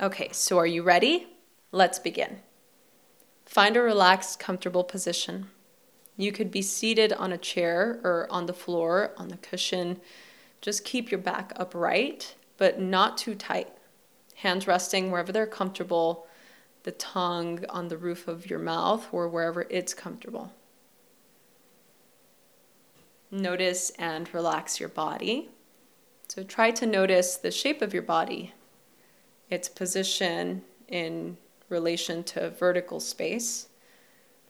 Okay, so are you ready? Let's begin. Find a relaxed, comfortable position. You could be seated on a chair or on the floor, on the cushion. Just keep your back upright, but not too tight. Hands resting wherever they're comfortable, the tongue on the roof of your mouth or wherever it's comfortable. Notice and relax your body. So try to notice the shape of your body, its position in relation to vertical space.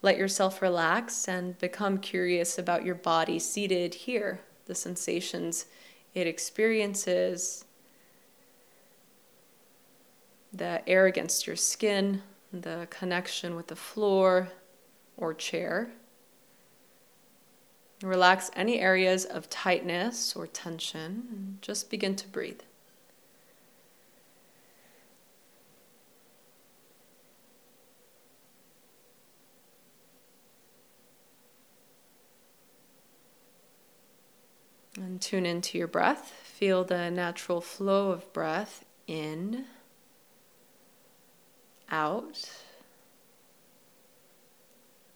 Let yourself relax and become curious about your body seated here, the sensations it experiences, the air against your skin, the connection with the floor or chair. Relax any areas of tightness or tension and just begin to breathe. And tune into your breath. Feel the natural flow of breath in, out.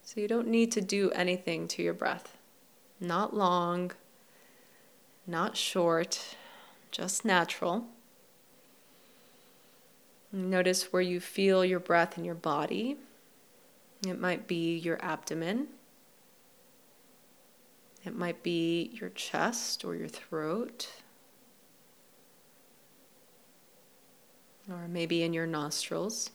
So you don't need to do anything to your breath. Not long, not short, just natural. Notice where you feel your breath in your body. It might be your abdomen. It might be your chest or your throat. Or maybe in your nostrils.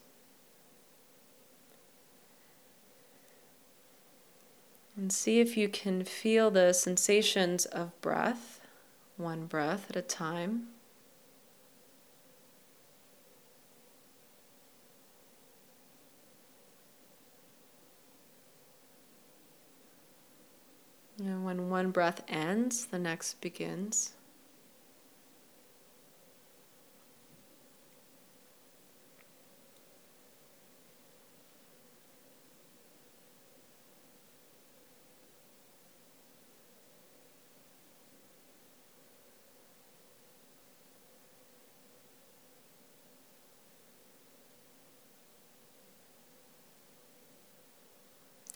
And see if you can feel the sensations of breath, one breath at a time. And when one breath ends, the next begins.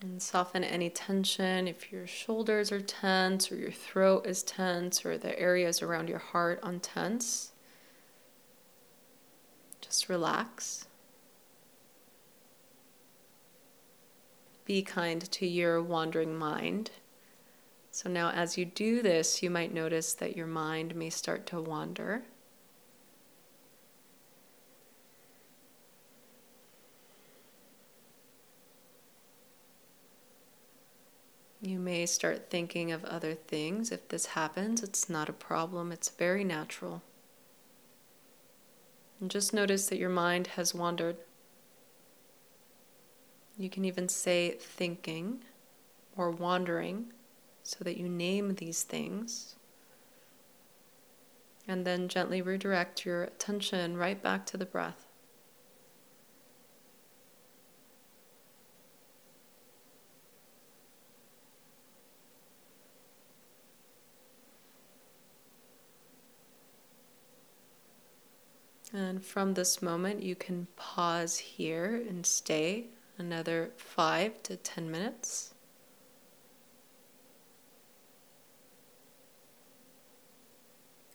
And soften any tension if your shoulders are tense or your throat is tense or the areas around your heart on tense. Just relax. Be kind to your wandering mind. So now, as you do this, you might notice that your mind may start to wander. You may start thinking of other things. If this happens, it's not a problem, it's very natural. And just notice that your mind has wandered. You can even say thinking or wandering so that you name these things. And then gently redirect your attention right back to the breath. And from this moment, you can pause here and stay another five to ten minutes.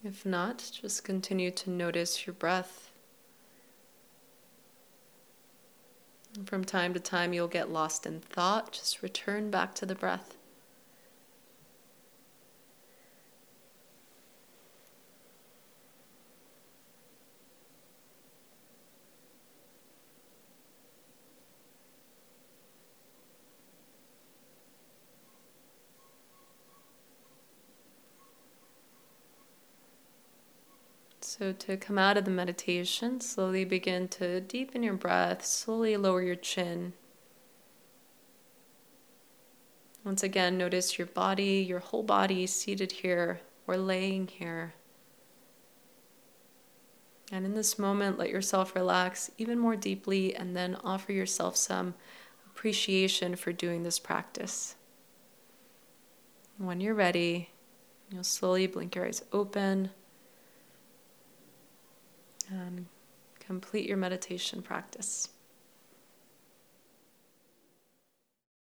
If not, just continue to notice your breath. From time to time, you'll get lost in thought. Just return back to the breath. So, to come out of the meditation, slowly begin to deepen your breath, slowly lower your chin. Once again, notice your body, your whole body seated here or laying here. And in this moment, let yourself relax even more deeply and then offer yourself some appreciation for doing this practice. When you're ready, you'll slowly blink your eyes open and complete your meditation practice.